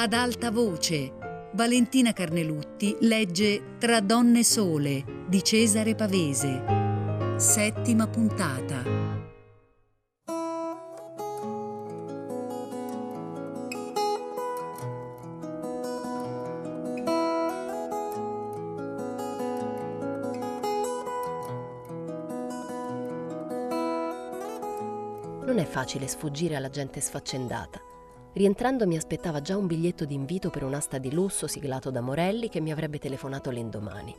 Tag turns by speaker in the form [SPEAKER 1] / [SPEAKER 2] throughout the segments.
[SPEAKER 1] Ad alta voce, Valentina Carnelutti legge Tra donne sole di Cesare Pavese. Settima puntata.
[SPEAKER 2] Non è facile sfuggire alla gente sfaccendata. Rientrando mi aspettava già un biglietto d'invito per un'asta di lusso siglato da Morelli che mi avrebbe telefonato l'indomani.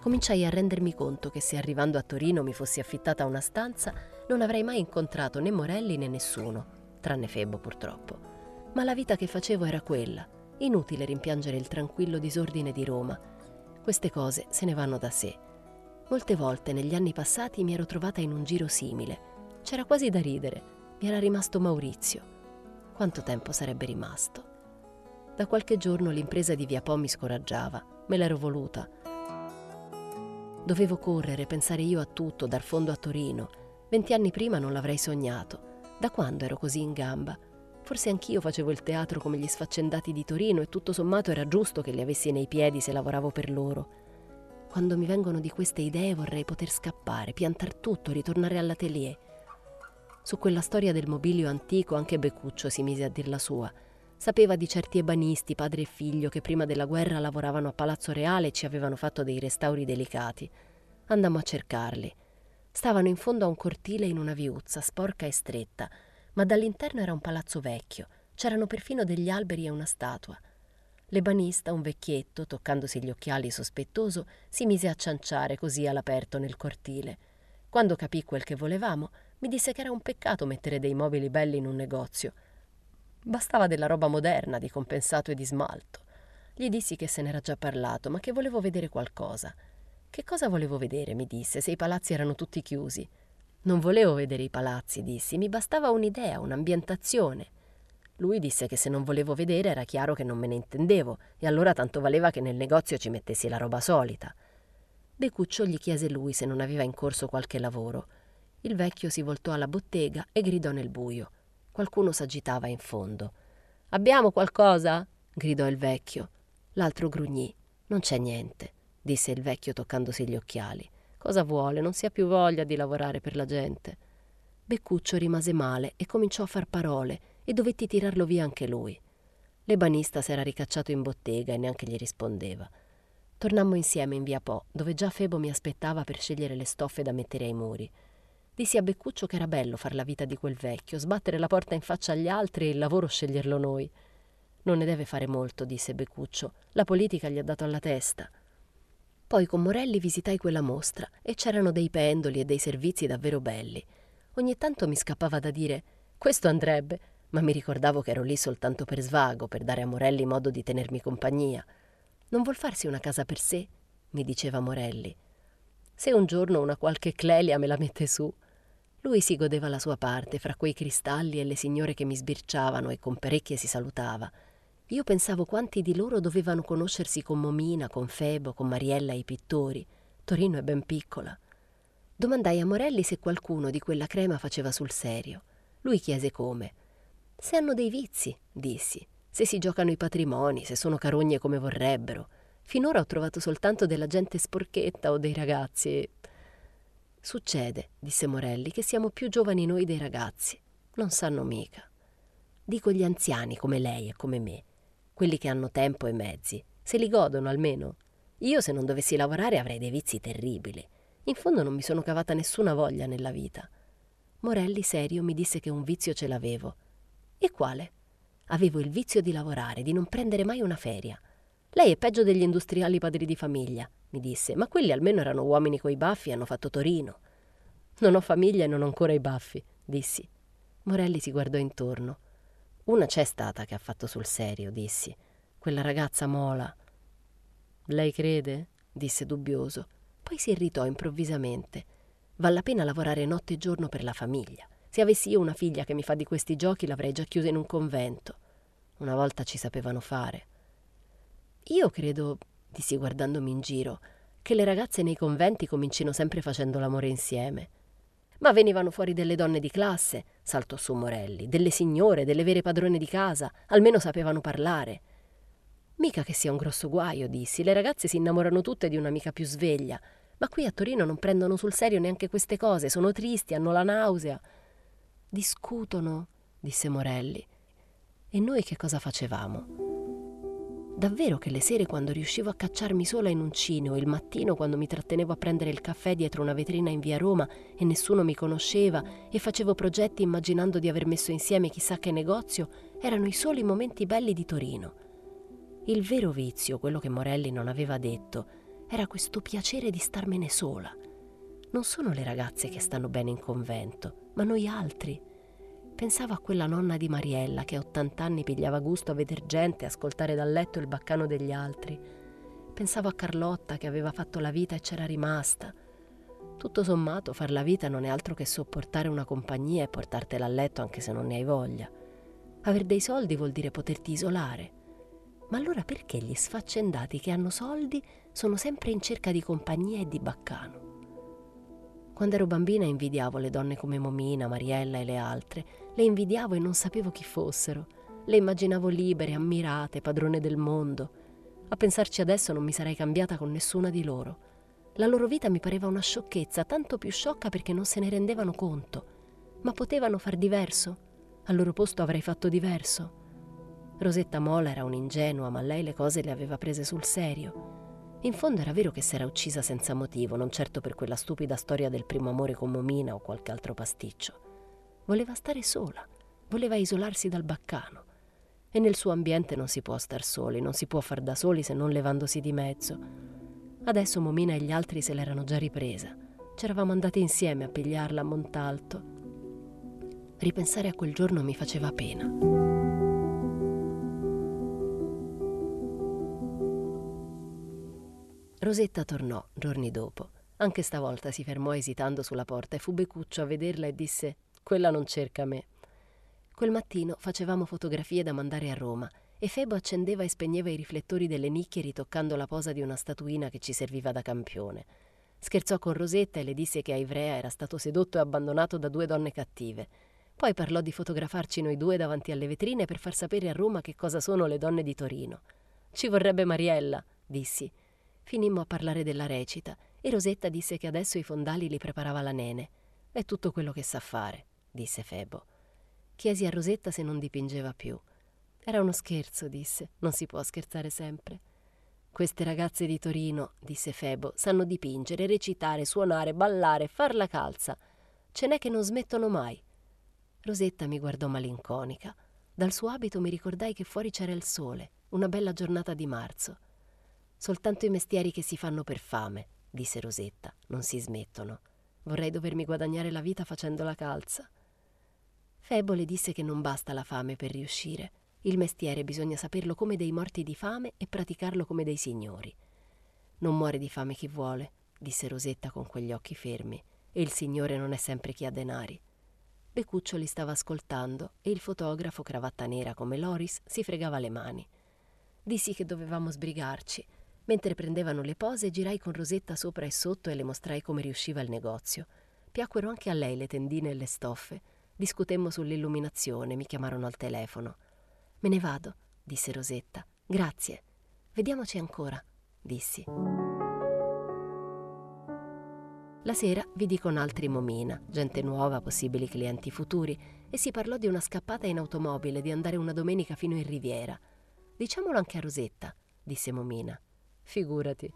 [SPEAKER 2] Cominciai a rendermi conto che se arrivando a Torino mi fossi affittata una stanza non avrei mai incontrato né Morelli né nessuno, tranne Febbo purtroppo. Ma la vita che facevo era quella, inutile rimpiangere il tranquillo disordine di Roma. Queste cose se ne vanno da sé. Molte volte negli anni passati mi ero trovata in un giro simile. C'era quasi da ridere, mi era rimasto Maurizio quanto tempo sarebbe rimasto. Da qualche giorno l'impresa di Via Po mi scoraggiava, me l'ero voluta. Dovevo correre, pensare io a tutto, dar fondo a Torino. Venti anni prima non l'avrei sognato. Da quando ero così in gamba? Forse anch'io facevo il teatro come gli sfaccendati di Torino e tutto sommato era giusto che li avessi nei piedi se lavoravo per loro. Quando mi vengono di queste idee vorrei poter scappare, piantar tutto, ritornare all'atelier. Su quella storia del mobilio antico anche Beccuccio si mise a dir la sua. Sapeva di certi ebanisti, padre e figlio, che prima della guerra lavoravano a Palazzo Reale e ci avevano fatto dei restauri delicati. Andammo a cercarli. Stavano in fondo a un cortile in una viuzza, sporca e stretta, ma dall'interno era un palazzo vecchio. C'erano perfino degli alberi e una statua. L'ebanista, un vecchietto, toccandosi gli occhiali sospettoso, si mise a cianciare così all'aperto nel cortile. Quando capì quel che volevamo, mi disse che era un peccato mettere dei mobili belli in un negozio. Bastava della roba moderna, di compensato e di smalto. Gli dissi che se n'era già parlato, ma che volevo vedere qualcosa. Che cosa volevo vedere, mi disse, se i palazzi erano tutti chiusi. Non volevo vedere i palazzi, dissi, mi bastava un'idea, un'ambientazione. Lui disse che se non volevo vedere era chiaro che non me ne intendevo, e allora tanto valeva che nel negozio ci mettessi la roba solita. Becuccio gli chiese lui se non aveva in corso qualche lavoro. Il vecchio si voltò alla bottega e gridò nel buio. Qualcuno s'agitava in fondo. Abbiamo qualcosa? gridò il vecchio. L'altro grugnì. Non c'è niente, disse il vecchio toccandosi gli occhiali. Cosa vuole? Non si ha più voglia di lavorare per la gente. Beccuccio rimase male e cominciò a far parole e dovetti tirarlo via anche lui. L'ebanista s'era ricacciato in bottega e neanche gli rispondeva. Tornammo insieme in via Po, dove già Febo mi aspettava per scegliere le stoffe da mettere ai muri. Dissi a Beccuccio che era bello far la vita di quel vecchio, sbattere la porta in faccia agli altri e il lavoro sceglierlo noi. Non ne deve fare molto, disse Beccuccio. La politica gli ha dato alla testa. Poi con Morelli visitai quella mostra e c'erano dei pendoli e dei servizi davvero belli. Ogni tanto mi scappava da dire questo andrebbe, ma mi ricordavo che ero lì soltanto per svago, per dare a Morelli modo di tenermi compagnia. Non vuol farsi una casa per sé? mi diceva Morelli. Se un giorno una qualche Clelia me la mette su. Lui si godeva la sua parte fra quei cristalli e le signore che mi sbirciavano e con parecchie si salutava. Io pensavo quanti di loro dovevano conoscersi con Momina, con Febo, con Mariella e i pittori. Torino è ben piccola. Domandai a Morelli se qualcuno di quella crema faceva sul serio. Lui chiese come. Se hanno dei vizi, dissi, se si giocano i patrimoni, se sono carogne come vorrebbero. Finora ho trovato soltanto della gente sporchetta o dei ragazzi e Succede, disse Morelli, che siamo più giovani noi dei ragazzi. Non sanno mica. Dico gli anziani come lei e come me, quelli che hanno tempo e mezzi, se li godono almeno. Io se non dovessi lavorare avrei dei vizi terribili. In fondo non mi sono cavata nessuna voglia nella vita. Morelli serio mi disse che un vizio ce l'avevo. E quale? Avevo il vizio di lavorare, di non prendere mai una feria. Lei è peggio degli industriali padri di famiglia mi disse, ma quelli almeno erano uomini coi baffi e hanno fatto Torino. Non ho famiglia e non ho ancora i baffi, dissi. Morelli si guardò intorno. Una c'è stata che ha fatto sul serio, dissi. Quella ragazza Mola. Lei crede? disse dubbioso. Poi si irritò improvvisamente. Val la pena lavorare notte e giorno per la famiglia. Se avessi io una figlia che mi fa di questi giochi l'avrei già chiusa in un convento. Una volta ci sapevano fare. Io credo, dissi guardandomi in giro, che le ragazze nei conventi comincino sempre facendo l'amore insieme. Ma venivano fuori delle donne di classe, saltò su Morelli, delle signore, delle vere padrone di casa, almeno sapevano parlare. Mica che sia un grosso guaio, dissi. Le ragazze si innamorano tutte di un'amica più sveglia. Ma qui a Torino non prendono sul serio neanche queste cose, sono tristi, hanno la nausea. Discutono, disse Morelli. E noi che cosa facevamo? Davvero che le sere quando riuscivo a cacciarmi sola in un cine o il mattino quando mi trattenevo a prendere il caffè dietro una vetrina in via Roma e nessuno mi conosceva e facevo progetti immaginando di aver messo insieme chissà che negozio, erano i soli momenti belli di Torino. Il vero vizio, quello che Morelli non aveva detto, era questo piacere di starmene sola. Non sono le ragazze che stanno bene in convento, ma noi altri Pensavo a quella nonna di Mariella che a 80 anni pigliava gusto a veder gente ascoltare dal letto il baccano degli altri. Pensavo a Carlotta che aveva fatto la vita e c'era rimasta. Tutto sommato, far la vita non è altro che sopportare una compagnia e portartela a letto anche se non ne hai voglia. Aver dei soldi vuol dire poterti isolare. Ma allora perché gli sfaccendati che hanno soldi sono sempre in cerca di compagnia e di baccano? Quando ero bambina invidiavo le donne come Momina, Mariella e le altre. Le invidiavo e non sapevo chi fossero. Le immaginavo libere, ammirate, padrone del mondo. A pensarci adesso non mi sarei cambiata con nessuna di loro. La loro vita mi pareva una sciocchezza, tanto più sciocca perché non se ne rendevano conto. Ma potevano far diverso? Al loro posto avrei fatto diverso. Rosetta Mola era un'ingenua, ma lei le cose le aveva prese sul serio. In fondo era vero che s'era uccisa senza motivo, non certo per quella stupida storia del primo amore con Momina o qualche altro pasticcio. Voleva stare sola, voleva isolarsi dal baccano. E nel suo ambiente non si può star soli, non si può far da soli se non levandosi di mezzo. Adesso Momina e gli altri se l'erano già ripresa. C'eravamo andati insieme a pigliarla a Montalto. Ripensare a quel giorno mi faceva pena. Rosetta tornò giorni dopo. Anche stavolta si fermò esitando sulla porta e fu Becuccio a vederla e disse: Quella non cerca me. Quel mattino facevamo fotografie da mandare a Roma e Febo accendeva e spegneva i riflettori delle nicchie ritoccando la posa di una statuina che ci serviva da campione. Scherzò con Rosetta e le disse che a Ivrea era stato sedotto e abbandonato da due donne cattive. Poi parlò di fotografarci noi due davanti alle vetrine per far sapere a Roma che cosa sono le donne di Torino. Ci vorrebbe Mariella, dissi. Finimmo a parlare della recita e Rosetta disse che adesso i fondali li preparava la nene. È tutto quello che sa fare, disse Febo. Chiesi a Rosetta se non dipingeva più. Era uno scherzo, disse. Non si può scherzare sempre. Queste ragazze di Torino, disse Febo, sanno dipingere, recitare, suonare, ballare, far la calza. Ce n'è che non smettono mai. Rosetta mi guardò malinconica. Dal suo abito mi ricordai che fuori c'era il sole, una bella giornata di marzo. Soltanto i mestieri che si fanno per fame, disse Rosetta, non si smettono. Vorrei dovermi guadagnare la vita facendo la calza. Febo le disse che non basta la fame per riuscire. Il mestiere bisogna saperlo come dei morti di fame e praticarlo come dei signori. Non muore di fame chi vuole, disse Rosetta con quegli occhi fermi, e il signore non è sempre chi ha denari. Becuccio li stava ascoltando e il fotografo, cravatta nera come Loris, si fregava le mani. Dissi che dovevamo sbrigarci Mentre prendevano le pose, girai con Rosetta sopra e sotto e le mostrai come riusciva il negozio. Piacquero anche a lei le tendine e le stoffe. Discutemmo sull'illuminazione, mi chiamarono al telefono. Me ne vado, disse Rosetta. Grazie. Vediamoci ancora, dissi. La sera vidi con altri Momina, gente nuova, possibili clienti futuri, e si parlò di una scappata in automobile, di andare una domenica fino in Riviera. Diciamolo anche a Rosetta, disse Momina. Figurati.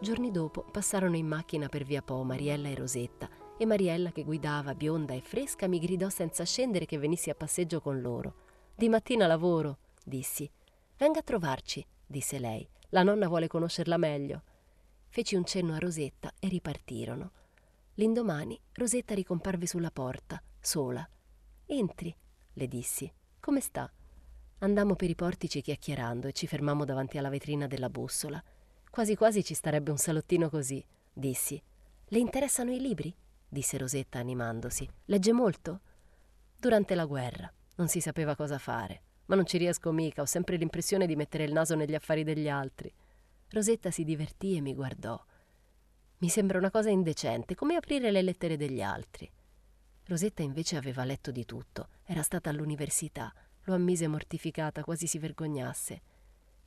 [SPEAKER 2] Giorni dopo passarono in macchina per via Po Mariella e Rosetta e Mariella, che guidava bionda e fresca, mi gridò senza scendere che venissi a passeggio con loro. Di mattina lavoro, dissi. Venga a trovarci, disse lei. La nonna vuole conoscerla meglio. Feci un cenno a Rosetta e ripartirono. L'indomani Rosetta ricomparve sulla porta, sola. Entri, le dissi. Come sta? Andammo per i portici chiacchierando e ci fermammo davanti alla vetrina della bussola. Quasi quasi ci starebbe un salottino così, dissi. Le interessano i libri? disse Rosetta animandosi. Legge molto? Durante la guerra. Non si sapeva cosa fare. Ma non ci riesco mica, ho sempre l'impressione di mettere il naso negli affari degli altri. Rosetta si divertì e mi guardò. Mi sembra una cosa indecente, come aprire le lettere degli altri. Rosetta invece aveva letto di tutto, era stata all'università, lo ammise mortificata, quasi si vergognasse.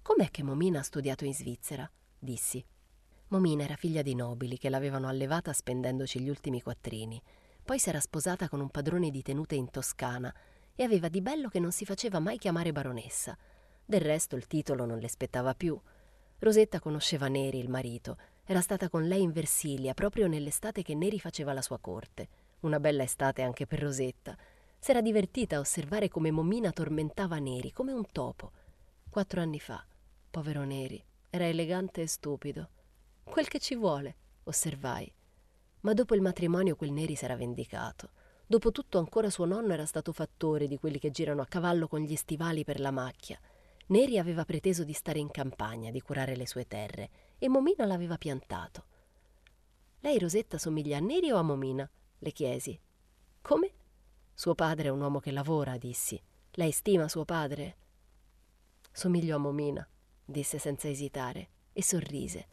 [SPEAKER 2] Com'è che Momina ha studiato in Svizzera? dissi. Momina era figlia di nobili che l'avevano allevata spendendoci gli ultimi quattrini. Poi s'era sposata con un padrone di tenute in Toscana e aveva di bello che non si faceva mai chiamare baronessa. Del resto il titolo non le spettava più. Rosetta conosceva Neri, il marito. Era stata con lei in Versilia proprio nell'estate che Neri faceva la sua corte. Una bella estate anche per Rosetta. S'era divertita a osservare come Momina tormentava Neri, come un topo. Quattro anni fa, povero Neri, era elegante e stupido. Quel che ci vuole, osservai. Ma dopo il matrimonio quel Neri s'era vendicato. Dopotutto ancora suo nonno era stato fattore di quelli che girano a cavallo con gli stivali per la macchia. Neri aveva preteso di stare in campagna, di curare le sue terre, e Momina l'aveva piantato. Lei, Rosetta, somiglia a Neri o a Momina? le chiesi. Come? Suo padre è un uomo che lavora, dissi. Lei stima suo padre? Somiglio a Momina, disse senza esitare, e sorrise.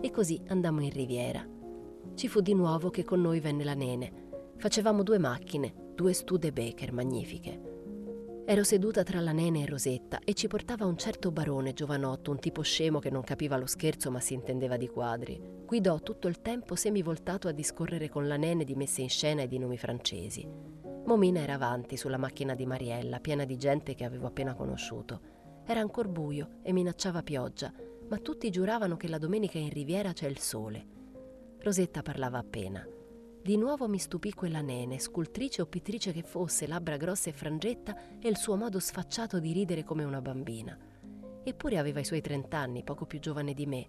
[SPEAKER 2] E così andammo in riviera. Ci fu di nuovo che con noi venne la nene. Facevamo due macchine, due Studebaker magnifiche. Ero seduta tra la nene e Rosetta e ci portava un certo barone giovanotto, un tipo scemo che non capiva lo scherzo ma si intendeva di quadri. Guidò tutto il tempo semivoltato a discorrere con la nene di messe in scena e di nomi francesi. Momina era avanti sulla macchina di Mariella, piena di gente che avevo appena conosciuto. Era ancor buio e minacciava pioggia, ma tutti giuravano che la domenica in riviera c'è il sole. Rosetta parlava appena. Di nuovo mi stupì quella nene, scultrice o pittrice che fosse, labbra grosse e frangetta, e il suo modo sfacciato di ridere come una bambina. Eppure aveva i suoi trent'anni, poco più giovane di me.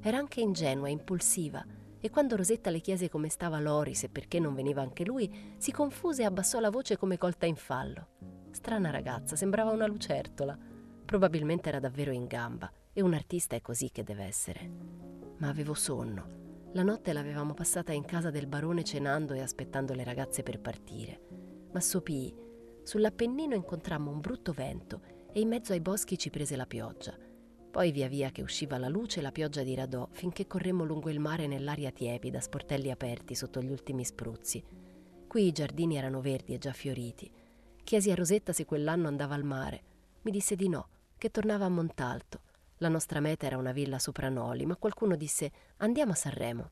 [SPEAKER 2] Era anche ingenua, impulsiva, e quando Rosetta le chiese come stava Loris e perché non veniva anche lui, si confuse e abbassò la voce come colta in fallo. Strana ragazza, sembrava una lucertola. Probabilmente era davvero in gamba, e un artista è così che deve essere. Ma avevo sonno la notte l'avevamo passata in casa del barone cenando e aspettando le ragazze per partire. Ma sopii. Sull'Appennino incontrammo un brutto vento e in mezzo ai boschi ci prese la pioggia. Poi via via che usciva la luce la pioggia diradò finché corremmo lungo il mare nell'aria tiepida, sportelli aperti sotto gli ultimi spruzzi. Qui i giardini erano verdi e già fioriti. Chiesi a Rosetta se quell'anno andava al mare. Mi disse di no, che tornava a Montalto. La nostra meta era una villa sopra Noli, ma qualcuno disse andiamo a Sanremo.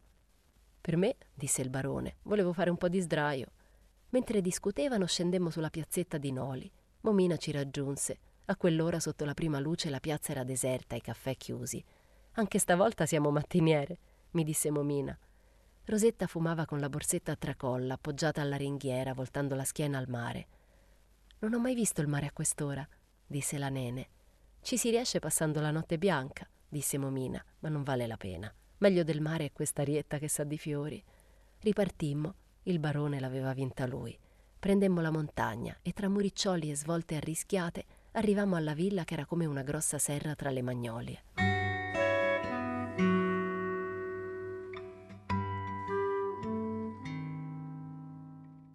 [SPEAKER 2] Per me, disse il barone, volevo fare un po' di sdraio. Mentre discutevano scendemmo sulla piazzetta di Noli. Momina ci raggiunse. A quell'ora sotto la prima luce la piazza era deserta i caffè chiusi. Anche stavolta siamo mattiniere, mi disse Momina. Rosetta fumava con la borsetta a tracolla, appoggiata alla ringhiera, voltando la schiena al mare. Non ho mai visto il mare a quest'ora, disse la nene. Ci si riesce passando la notte bianca, disse Momina, ma non vale la pena. Meglio del mare è questa rietta che sa di fiori. Ripartimmo, il barone l'aveva vinta lui. Prendemmo la montagna e tra muriccioli e svolte arrischiate arrivammo alla villa che era come una grossa serra tra le magnolie.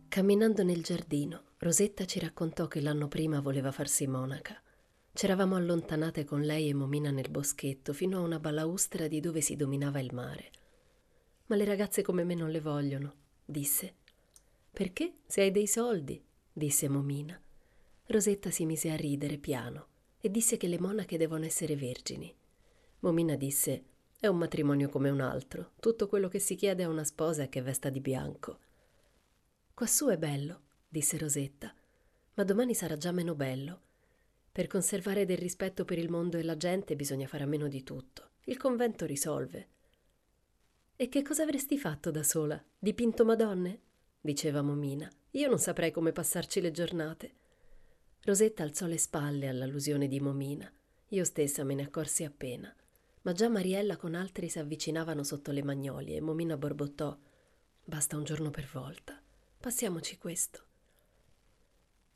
[SPEAKER 2] Camminando nel giardino, Rosetta ci raccontò che l'anno prima voleva farsi monaca. C'eravamo allontanate con lei e Momina nel boschetto fino a una balaustra di dove si dominava il mare. Ma le ragazze come me non le vogliono, disse. Perché? Se hai dei soldi, disse Momina. Rosetta si mise a ridere piano e disse che le monache devono essere vergini. Momina disse: È un matrimonio come un altro. Tutto quello che si chiede a una sposa è che vesta di bianco. Quassù è bello, disse Rosetta, ma domani sarà già meno bello per conservare del rispetto per il mondo e la gente bisogna fare a meno di tutto. Il convento risolve. E che cosa avresti fatto da sola? Dipinto Madonne? diceva Momina. Io non saprei come passarci le giornate. Rosetta alzò le spalle all'allusione di Momina. Io stessa me ne accorsi appena. Ma già Mariella con altri si avvicinavano sotto le magnolie e Momina borbottò. Basta un giorno per volta. Passiamoci questo.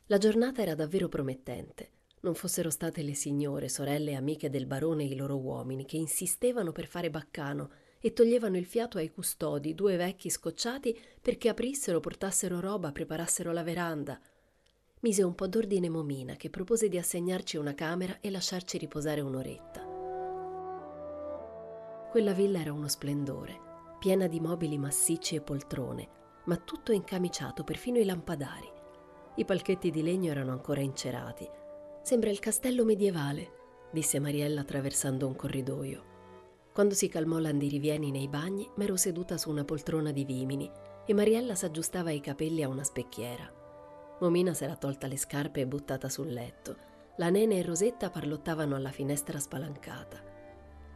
[SPEAKER 2] La giornata era davvero promettente non fossero state le signore, sorelle e amiche del barone e i loro uomini, che insistevano per fare baccano e toglievano il fiato ai custodi, due vecchi scocciati, perché aprissero, portassero roba, preparassero la veranda. Mise un po' d'ordine Momina, che propose di assegnarci una camera e lasciarci riposare un'oretta. Quella villa era uno splendore. piena di mobili massicci e poltrone, ma tutto incamiciato, perfino i lampadari. I palchetti di legno erano ancora incerati. Sembra il castello medievale, disse Mariella attraversando un corridoio. Quando si calmò l'andirivieni nei bagni, m'ero seduta su una poltrona di vimini e Mariella s'aggiustava i capelli a una specchiera. Momina s'era tolta le scarpe e buttata sul letto. La nene e Rosetta parlottavano alla finestra spalancata.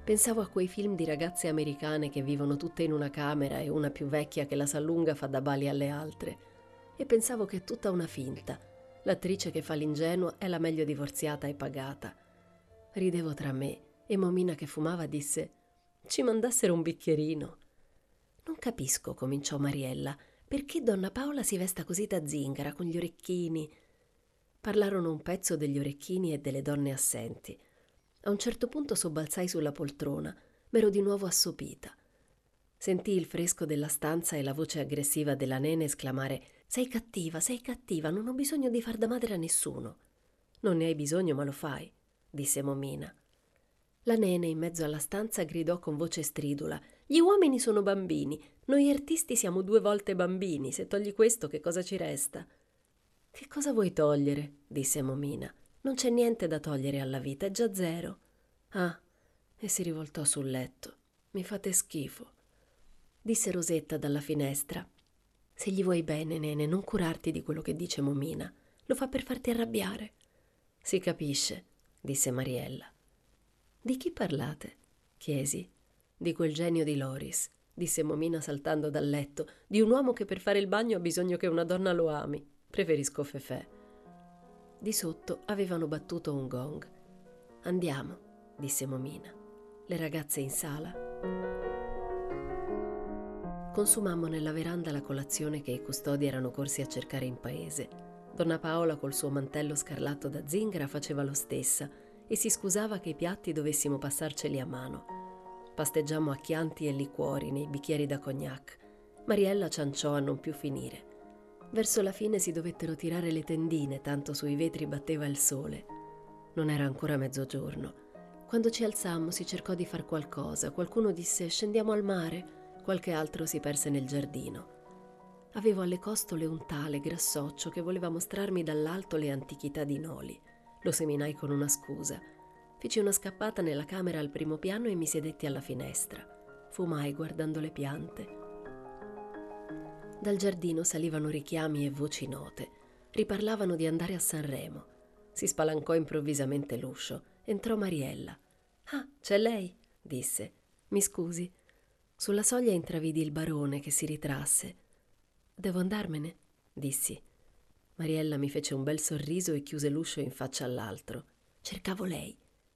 [SPEAKER 2] Pensavo a quei film di ragazze americane che vivono tutte in una camera e una più vecchia che la s'allunga fa da bali alle altre. E pensavo che è tutta una finta. L'attrice che fa l'ingenua è la meglio divorziata e pagata. Ridevo tra me e Momina che fumava disse ci mandassero un bicchierino. Non capisco, cominciò Mariella, perché donna Paola si vesta così da zingara con gli orecchini. Parlarono un pezzo degli orecchini e delle donne assenti. A un certo punto sobbalzai sulla poltrona, m'ero di nuovo assopita. Sentii il fresco della stanza e la voce aggressiva della nene esclamare Sei cattiva, sei cattiva, non ho bisogno di far da madre a nessuno. Non ne hai bisogno, ma lo fai, disse Momina. La nene in mezzo alla stanza gridò con voce stridula Gli uomini sono bambini, noi artisti siamo due volte bambini, se togli questo che cosa ci resta? Che cosa vuoi togliere? disse Momina. Non c'è niente da togliere alla vita, è già zero. Ah, e si rivoltò sul letto. Mi fate schifo. Disse Rosetta dalla finestra. Se gli vuoi bene, nene, non curarti di quello che dice Momina. Lo fa per farti arrabbiare. Si capisce, disse Mariella. Di chi parlate? chiesi. Di quel genio di Loris, disse Momina saltando dal letto, di un uomo che per fare il bagno ha bisogno che una donna lo ami. Preferisco Fefè. Di sotto avevano battuto un gong. Andiamo, disse Momina. Le ragazze in sala. Consumammo nella veranda la colazione che i custodi erano corsi a cercare in paese. Donna Paola col suo mantello scarlatto da zingara faceva lo stessa e si scusava che i piatti dovessimo passarceli a mano. Pasteggiammo a chianti e liquori nei bicchieri da cognac. Mariella cianciò a non più finire. Verso la fine si dovettero tirare le tendine, tanto sui vetri batteva il sole. Non era ancora mezzogiorno. Quando ci alzammo si cercò di far qualcosa. Qualcuno disse scendiamo al mare, qualche altro si perse nel giardino. Avevo alle costole un tale grassoccio che voleva mostrarmi dall'alto le antichità di Noli. Lo seminai con una scusa. Feci una scappata nella camera al primo piano e mi sedetti alla finestra. Fumai guardando le piante. Dal giardino salivano richiami e voci note. Riparlavano di andare a Sanremo. Si spalancò improvvisamente l'uscio. Entrò Mariella. Ah, c'è lei? disse. Mi scusi. Sulla soglia intravidi il barone che si ritrasse. Devo andarmene? dissi. Mariella mi fece un bel sorriso e chiuse l'uscio in faccia all'altro. Cercavo lei.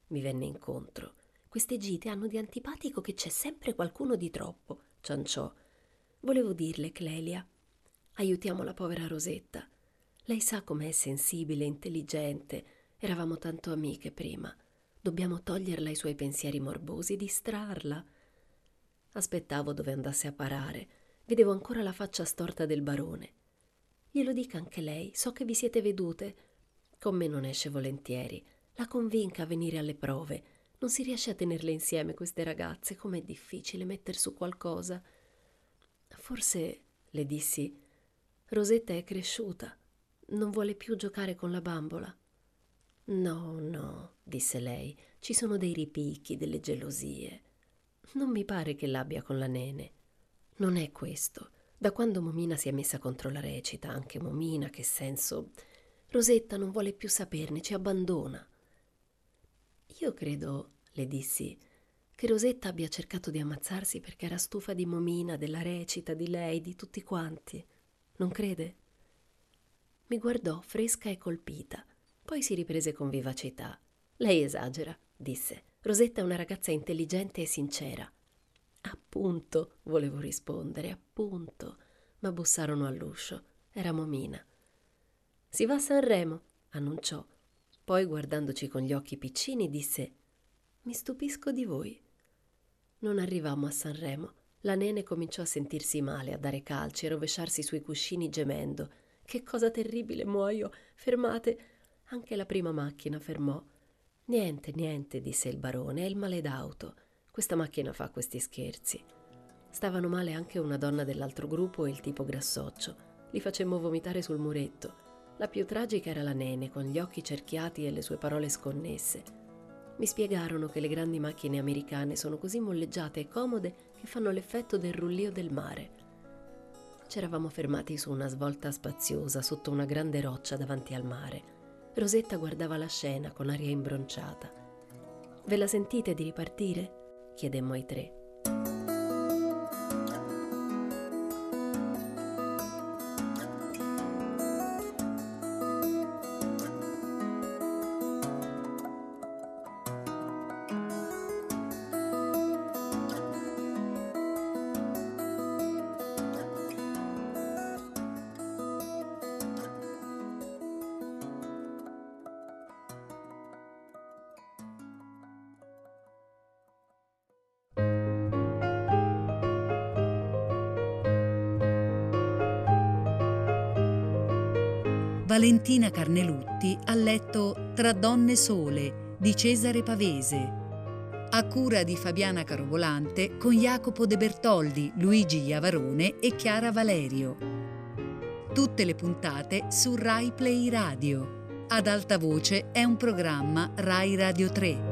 [SPEAKER 2] Mi venne incontro. Queste gite hanno di antipatico che c'è sempre qualcuno di troppo, cianciò. Volevo dirle, Clelia, aiutiamo la povera Rosetta. Lei sa com'è sensibile, intelligente. Eravamo tanto amiche prima. Dobbiamo toglierla i suoi pensieri morbosi, distrarla. Aspettavo dove andasse a parare. Vedevo ancora la faccia storta del barone. Glielo dica anche lei, so che vi siete vedute. Con me non esce volentieri. La convinca a venire alle prove. Non si riesce a tenerle insieme queste ragazze, com'è difficile metter su qualcosa. Forse, le dissi, Rosetta è cresciuta, non vuole più giocare con la bambola. No, no, disse lei, ci sono dei ripicchi, delle gelosie. Non mi pare che l'abbia con la nene. Non è questo. Da quando Momina si è messa contro la recita, anche Momina, che senso. Rosetta non vuole più saperne, ci abbandona. Io credo, le dissi, che Rosetta abbia cercato di ammazzarsi perché era stufa di Momina, della recita, di lei, di tutti quanti. Non crede? Mi guardò fresca e colpita, poi si riprese con vivacità. Lei esagera, disse. Rosetta è una ragazza intelligente e sincera. Appunto, volevo rispondere, appunto, ma bussarono all'uscio. Era Momina. Si va a Sanremo, annunciò. Poi, guardandoci con gli occhi piccini, disse: Mi stupisco di voi. Non arrivammo a Sanremo. La nene cominciò a sentirsi male, a dare calci, a rovesciarsi sui cuscini gemendo. Che cosa terribile, muoio! Fermate! Anche la prima macchina fermò. Niente, niente, disse il barone, è il male d'auto. Questa macchina fa questi scherzi. Stavano male anche una donna dell'altro gruppo e il tipo grassoccio. Li facemmo vomitare sul muretto. La più tragica era la nene, con gli occhi cerchiati e le sue parole sconnesse. Mi spiegarono che le grandi macchine americane sono così molleggiate e comode che fanno l'effetto del rullio del mare. C'eravamo fermati su una svolta spaziosa sotto una grande roccia davanti al mare. Rosetta guardava la scena con aria imbronciata. Ve la sentite di ripartire? chiedemmo ai tre.
[SPEAKER 1] Valentina Carnelutti ha letto Tra donne sole di Cesare Pavese, a cura di Fabiana Carovolante con Jacopo De Bertoldi, Luigi Iavarone e Chiara Valerio. Tutte le puntate su Rai Play Radio. Ad alta voce è un programma Rai Radio 3.